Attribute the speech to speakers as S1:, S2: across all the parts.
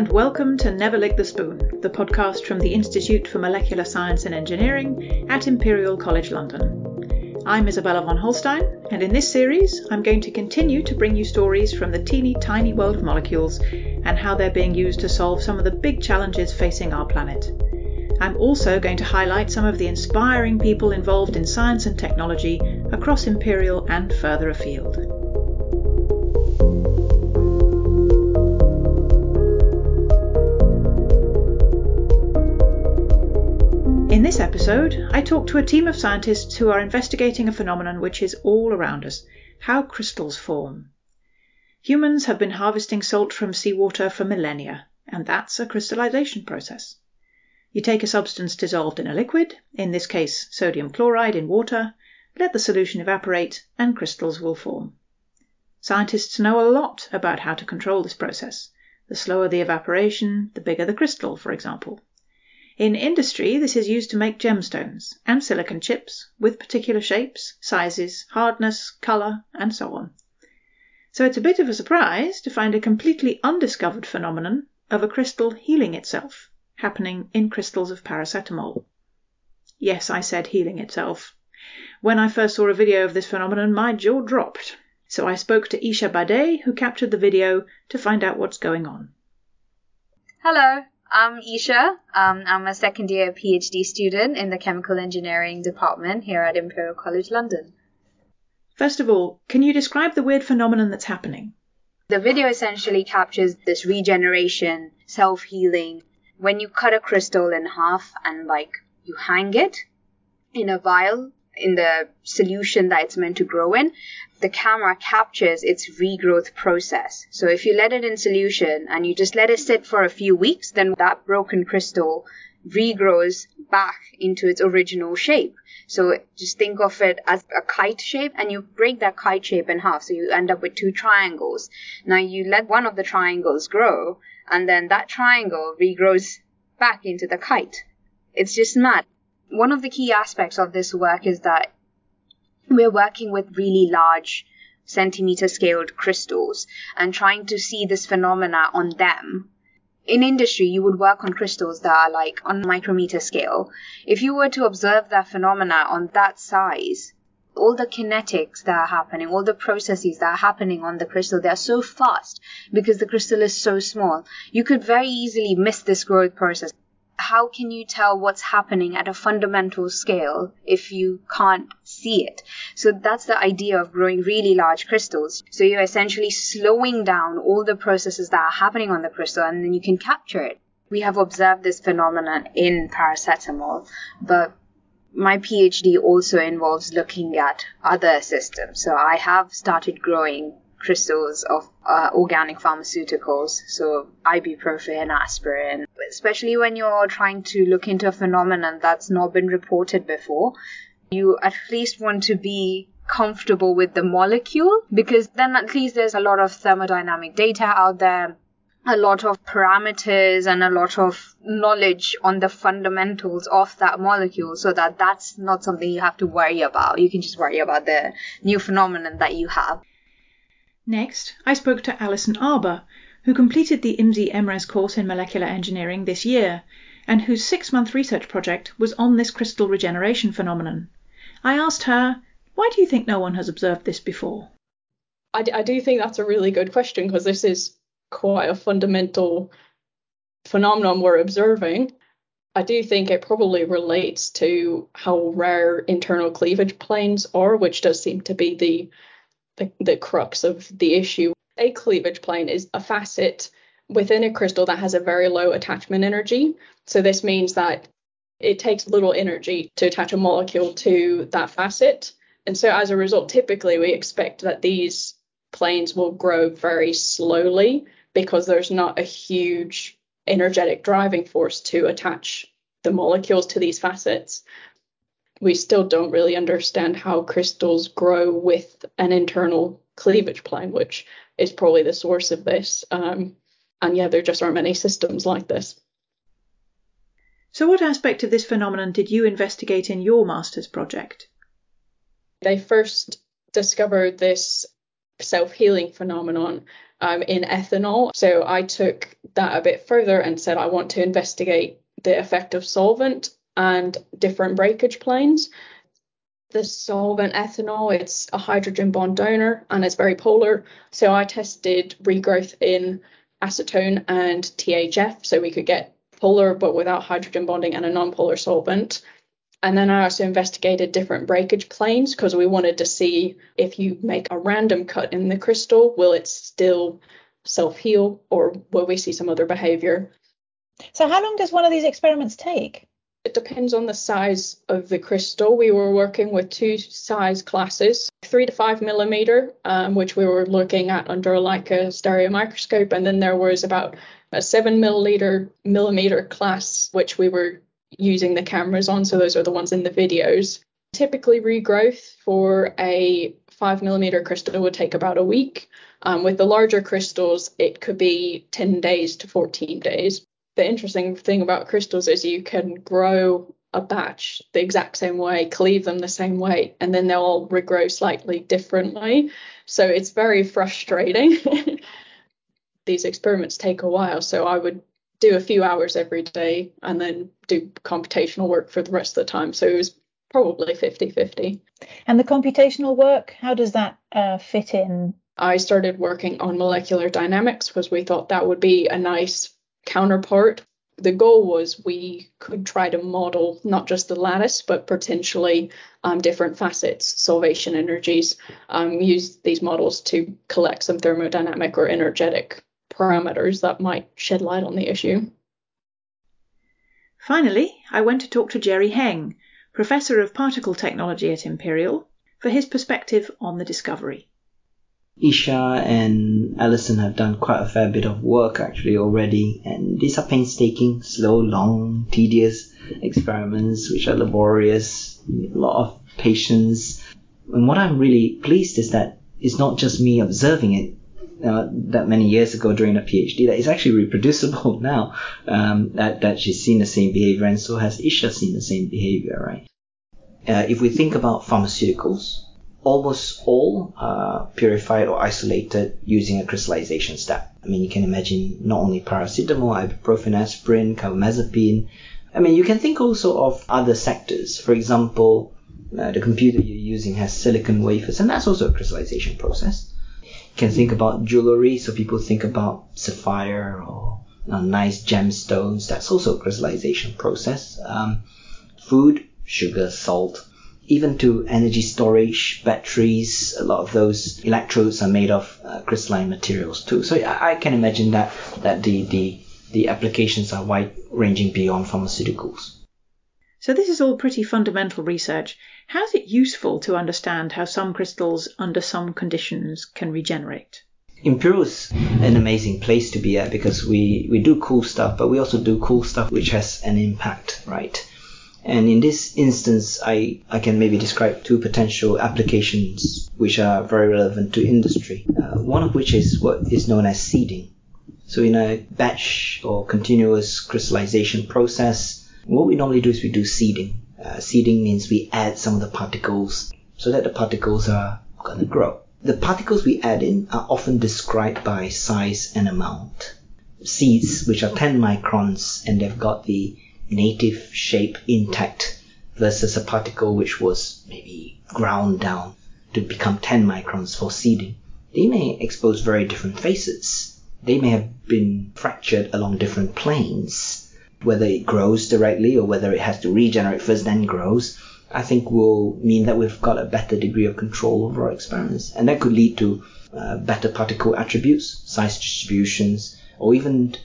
S1: and welcome to Never Lick the Spoon, the podcast from the Institute for Molecular Science and Engineering at Imperial College London. I'm Isabella von Holstein, and in this series, I'm going to continue to bring you stories from the teeny tiny world of molecules and how they're being used to solve some of the big challenges facing our planet. I'm also going to highlight some of the inspiring people involved in science and technology across Imperial and further afield. This episode, I talk to a team of scientists who are investigating a phenomenon which is all around us how crystals form. Humans have been harvesting salt from seawater for millennia, and that's a crystallization process. You take a substance dissolved in a liquid, in this case sodium chloride in water, let the solution evaporate, and crystals will form. Scientists know a lot about how to control this process. The slower the evaporation, the bigger the crystal, for example. In industry, this is used to make gemstones and silicon chips with particular shapes, sizes, hardness, color, and so on. So it's a bit of a surprise to find a completely undiscovered phenomenon of a crystal healing itself happening in crystals of paracetamol. Yes, I said healing itself. When I first saw a video of this phenomenon, my jaw dropped. So I spoke to Isha Bade, who captured the video, to find out what's going on.
S2: Hello, I'm Isha. Um, I'm a second year PhD student in the Chemical Engineering department here at Imperial College London.
S1: First of all, can you describe the weird phenomenon that's happening?
S2: The video essentially captures this regeneration, self healing. When you cut a crystal in half and like you hang it in a vial in the solution that it's meant to grow in, the camera captures its regrowth process. So if you let it in solution and you just let it sit for a few weeks, then that broken crystal regrows back into its original shape. So just think of it as a kite shape and you break that kite shape in half. So you end up with two triangles. Now you let one of the triangles grow and then that triangle regrows back into the kite. It's just mad. One of the key aspects of this work is that we're working with really large centimeter scaled crystals and trying to see this phenomena on them. In industry, you would work on crystals that are like on micrometer scale. If you were to observe that phenomena on that size, all the kinetics that are happening, all the processes that are happening on the crystal, they're so fast because the crystal is so small. You could very easily miss this growth process how can you tell what's happening at a fundamental scale if you can't see it? So that's the idea of growing really large crystals. So you're essentially slowing down all the processes that are happening on the crystal and then you can capture it. We have observed this phenomenon in paracetamol, but my PhD also involves looking at other systems. So I have started growing crystals of uh, organic pharmaceuticals, so ibuprofen, aspirin, especially when you're trying to look into a phenomenon that's not been reported before. You at least want to be comfortable with the molecule because then at least there's a lot of thermodynamic data out there a lot of parameters and a lot of knowledge on the fundamentals of that molecule so that that's not something you have to worry about. You can just worry about the new phenomenon that you have.
S1: Next, I spoke to Alison Arbour, who completed the IMSE MRes course in molecular engineering this year, and whose six month research project was on this crystal regeneration phenomenon. I asked her, why do you think no one has observed this before?
S3: I, I do think that's a really good question because this is quite a fundamental phenomenon we're observing. I do think it probably relates to how rare internal cleavage planes are, which does seem to be the the, the crux of the issue. A cleavage plane is a facet within a crystal that has a very low attachment energy. So this means that it takes little energy to attach a molecule to that facet. And so as a result, typically we expect that these planes will grow very slowly because there's not a huge energetic driving force to attach the molecules to these facets we still don't really understand how crystals grow with an internal cleavage plane, which is probably the source of this. Um, and yeah, there just aren't many systems like this.
S1: So, what aspect of this phenomenon did you investigate in your master's project?
S3: They first discovered this self healing phenomenon um, in ethanol. So I took that a bit further and said I want to investigate the effect of solvent and different breakage planes. The solvent ethanol, it's a hydrogen bond donor and it's very polar. So I tested regrowth in acetone and THF so we could get polar but without hydrogen bonding and a non-polar solvent. And then I also investigated different breakage planes because we wanted to see if you make a random cut in the crystal, will it still self heal or will we see some other behavior?
S1: So, how long does one of these experiments take?
S3: It depends on the size of the crystal. We were working with two size classes, three to five millimeter, um, which we were looking at under like a stereo microscope, and then there was about a seven milliliter millimeter class, which we were using the cameras on. So those are the ones in the videos. Typically, regrowth for a five millimeter crystal would take about a week. Um, with the larger crystals, it could be 10 days to 14 days. The interesting thing about crystals is you can grow a batch the exact same way, cleave them the same way, and then they'll all regrow slightly differently. So it's very frustrating. These experiments take a while, so I would do a few hours every day and then do computational work for the rest of the time. So it was probably 50 50.
S1: And the computational work, how does that uh, fit in?
S3: I started working on molecular dynamics because we thought that would be a nice counterpart. The goal was we could try to model not just the lattice, but potentially um, different facets, solvation energies, um, use these models to collect some thermodynamic or energetic parameters that might shed light on the issue.
S1: Finally, I went to talk to Jerry Heng, Professor of Particle Technology at Imperial, for his perspective on the discovery.
S4: Isha and Alison have done quite a fair bit of work actually already, and these are painstaking, slow, long, tedious experiments which are laborious, a lot of patience. And what I'm really pleased is that it's not just me observing it, uh, that many years ago during a PhD that is actually reproducible now. Um, that that she's seen the same behavior, and so has Isha seen the same behavior, right? Uh, if we think about pharmaceuticals, almost all purified or isolated using a crystallization step. I mean, you can imagine not only paracetamol, ibuprofen, aspirin, carbamazepine. I mean, you can think also of other sectors. For example, uh, the computer you're using has silicon wafers, and that's also a crystallization process You can think about jewelry, so people think about sapphire or uh, nice gemstones. That's also a crystallization process. Um, food, sugar, salt, even to energy storage, batteries, a lot of those electrodes are made of uh, crystalline materials too. So I, I, can imagine that that the, the the applications are wide ranging beyond pharmaceuticals.
S1: So this is all pretty fundamental research. How is it useful to understand how some crystals under some conditions can regenerate?
S4: Imperial is an amazing place to be at because we, we do cool stuff, but we also do cool stuff which has an impact, right? And in this instance, I, I can maybe describe two potential applications which are very relevant to industry. Uh, one of which is what is known as seeding. So in a batch or continuous crystallization process, what we normally do is we do seeding. Uh, seeding means we add some of the particles so that the particles are going to grow. The particles we add in are often described by size and amount. Seeds, which are 10 microns and they've got the native shape intact, versus a particle which was maybe ground down to become 10 microns for seeding. They may expose very different faces. They may have been fractured along different planes whether it grows directly or whether it has to regenerate first then grows, I think will mean that we've got a better degree of control over our experiments. And that could lead to uh, better particle attributes, size distributions, or even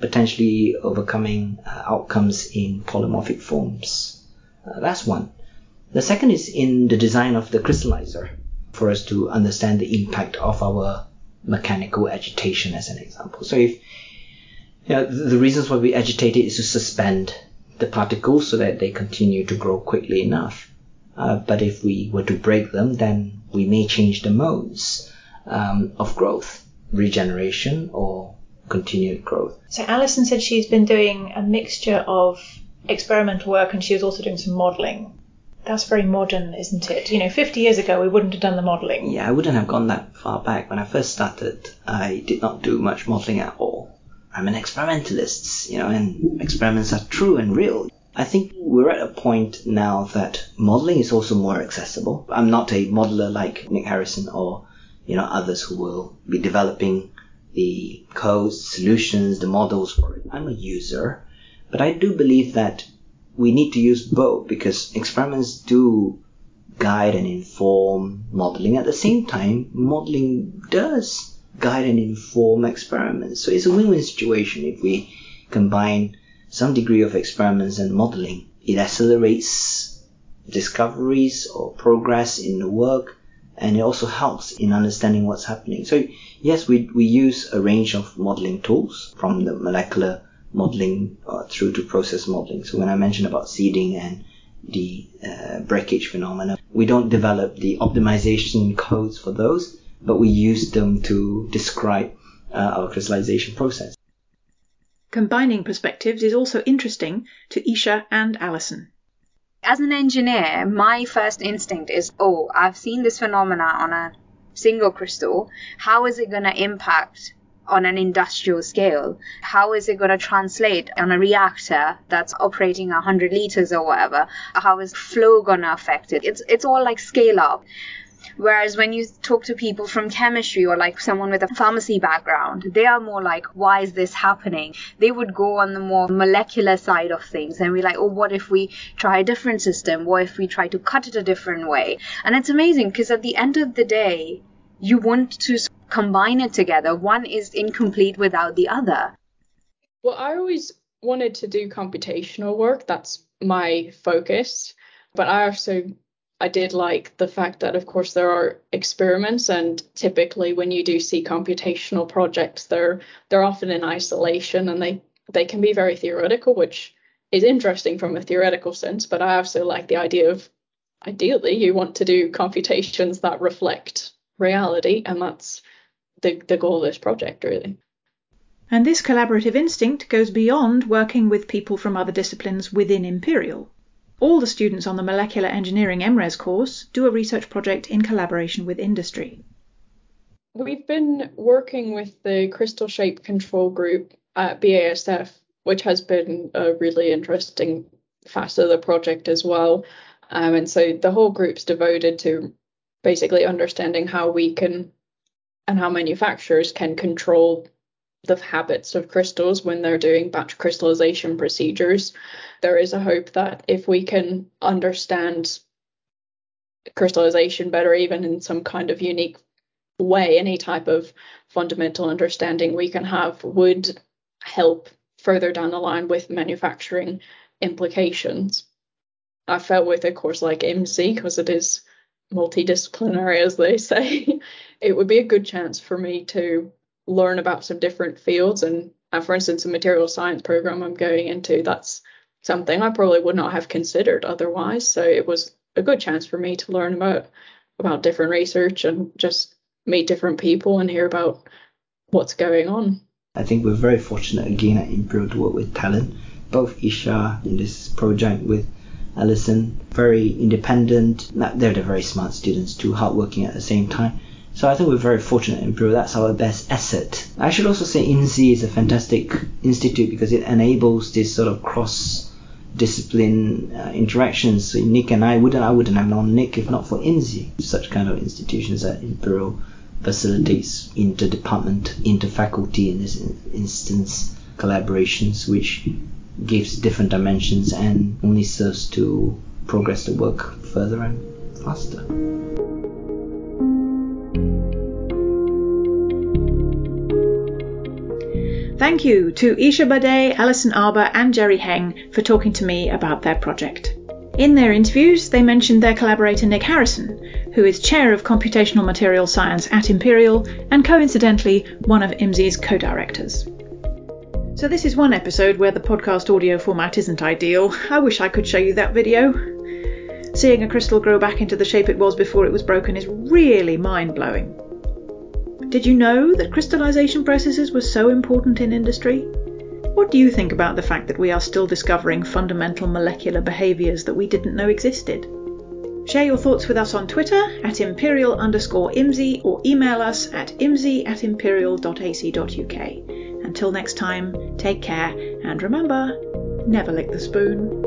S4: potentially overcoming uh, outcomes in polymorphic forms. Uh, that's one. The second is in the design of the crystallizer for us to understand the impact of our mechanical agitation as an example. So if you know, the reasons why we agitate it is to suspend the particles so that they continue to grow quickly enough. Uh, but if we were to break them, then we may change the modes um, of growth, regeneration or continued growth.
S1: So Alison said she's been doing a mixture of experimental work and she was also doing some modelling. That's very modern, isn't it? You know, 50 years ago we wouldn't have done the modelling.
S4: Yeah, I wouldn't have gone that far back. When I first started, I did not do much modeling at all. I'm an experimentalist, you know, and experiments are true and real. I think we're at a point now that modeling is also more accessible. I'm not a modeler like Nick Harrison or, you know, others who will be developing the codes, solutions, the models for it. I'm a user, but I do believe that we need to use both because experiments do guide and inform modeling. At the same time, modeling does guide and inform experiments. So it's a win-win situation if we combine some degree of experiments and modeling. It accelerates discoveries or progress in the work and it also helps in understanding what's happening. So yes, we, we use a range of modeling tools from the molecular modeling uh, through to process modeling. So when I mentioned about seeding and the uh, breakage phenomena, we don't develop the optimization codes for those, but we use them to describe uh, our crystallization process.
S1: Combining perspectives is also interesting to Isha and Alison.
S2: As an engineer, my first instinct is, oh, I've seen this phenomena on a single crystal. How is it going to impact on an industrial scale? How is it going to translate on a reactor that's operating 100 liters or whatever? How is flow going to affect it? It's, it's all like scale up. Whereas when you talk to people from chemistry or like someone with a pharmacy background, they are more like, why is this happening? They would go on the more molecular side of things and be like, oh, what if we try a different system? What if we try to cut it a different way? And it's amazing because at the end of the day, you want to combine it together. One is incomplete without the other.
S3: Well, I always wanted to do computational work. That's my focus. But I also I did like the fact that of course there are experiments and typically when you do see computational projects they're they're often in isolation and they they can be very theoretical, which is interesting from a theoretical sense, but I also like the idea of ideally you want to do computations that reflect reality and that's the, the goal of this project, really.
S1: And this collaborative instinct goes beyond working with people from other disciplines within Imperial. All the students on the Molecular Engineering MRes course do a research project in collaboration with industry.
S3: We've been working with the crystal shape control group at BASF, which has been a really interesting facet of the project as well. Um, and so the whole group's devoted to basically understanding how we can and how manufacturers can control the habits of crystals when they're doing batch crystallization procedures. There is a hope that if we can understand crystallization better, even in some kind of unique way, any type of fundamental understanding we can have would help further down the line with manufacturing implications. I felt with a course like MC, because it is multidisciplinary, as they say, it would be a good chance for me to learn about some different fields. And uh, for instance, a material science program I'm going into, that's something I probably would not have considered otherwise. So it was a good chance for me to learn about about different research and just meet different people and hear about what's going on.
S4: I think we're very fortunate again at Imperial to work with talent. Both Isha in this project with Alison, very independent. They're the very smart students too, hardworking at the same time. So I think we're very fortunate Imperial. That's our best asset. I should also say IMSE is a fantastic institute because it enables this sort of cross discipline uh, interactions. So Nick and I wouldn't I wouldn't have known Nick if not for IMSE. Such kind of institutions at Imperial facilitates interdepartment, interfaculty in this instance collaborations, which gives different dimensions and only serves to progress the work further and faster.
S1: Thank you to Isha Bade, Alison Arbour, and Jerry Heng for talking to me about their project. In their interviews, they mentioned their collaborator Nick Harrison, who is Chair of Computational Material Science at Imperial and coincidentally one of IMSE's co directors. So, this is one episode where the podcast audio format isn't ideal. I wish I could show you that video. Seeing a crystal grow back into the shape it was before it was broken is really mind blowing. Did you know that crystallization processes were so important in industry? What do you think about the fact that we are still discovering fundamental molecular behaviours that we didn't know existed? Share your thoughts with us on Twitter at imperial underscore IMSE or email us at imse at imperial.ac.uk. Until next time, take care and remember, never lick the spoon.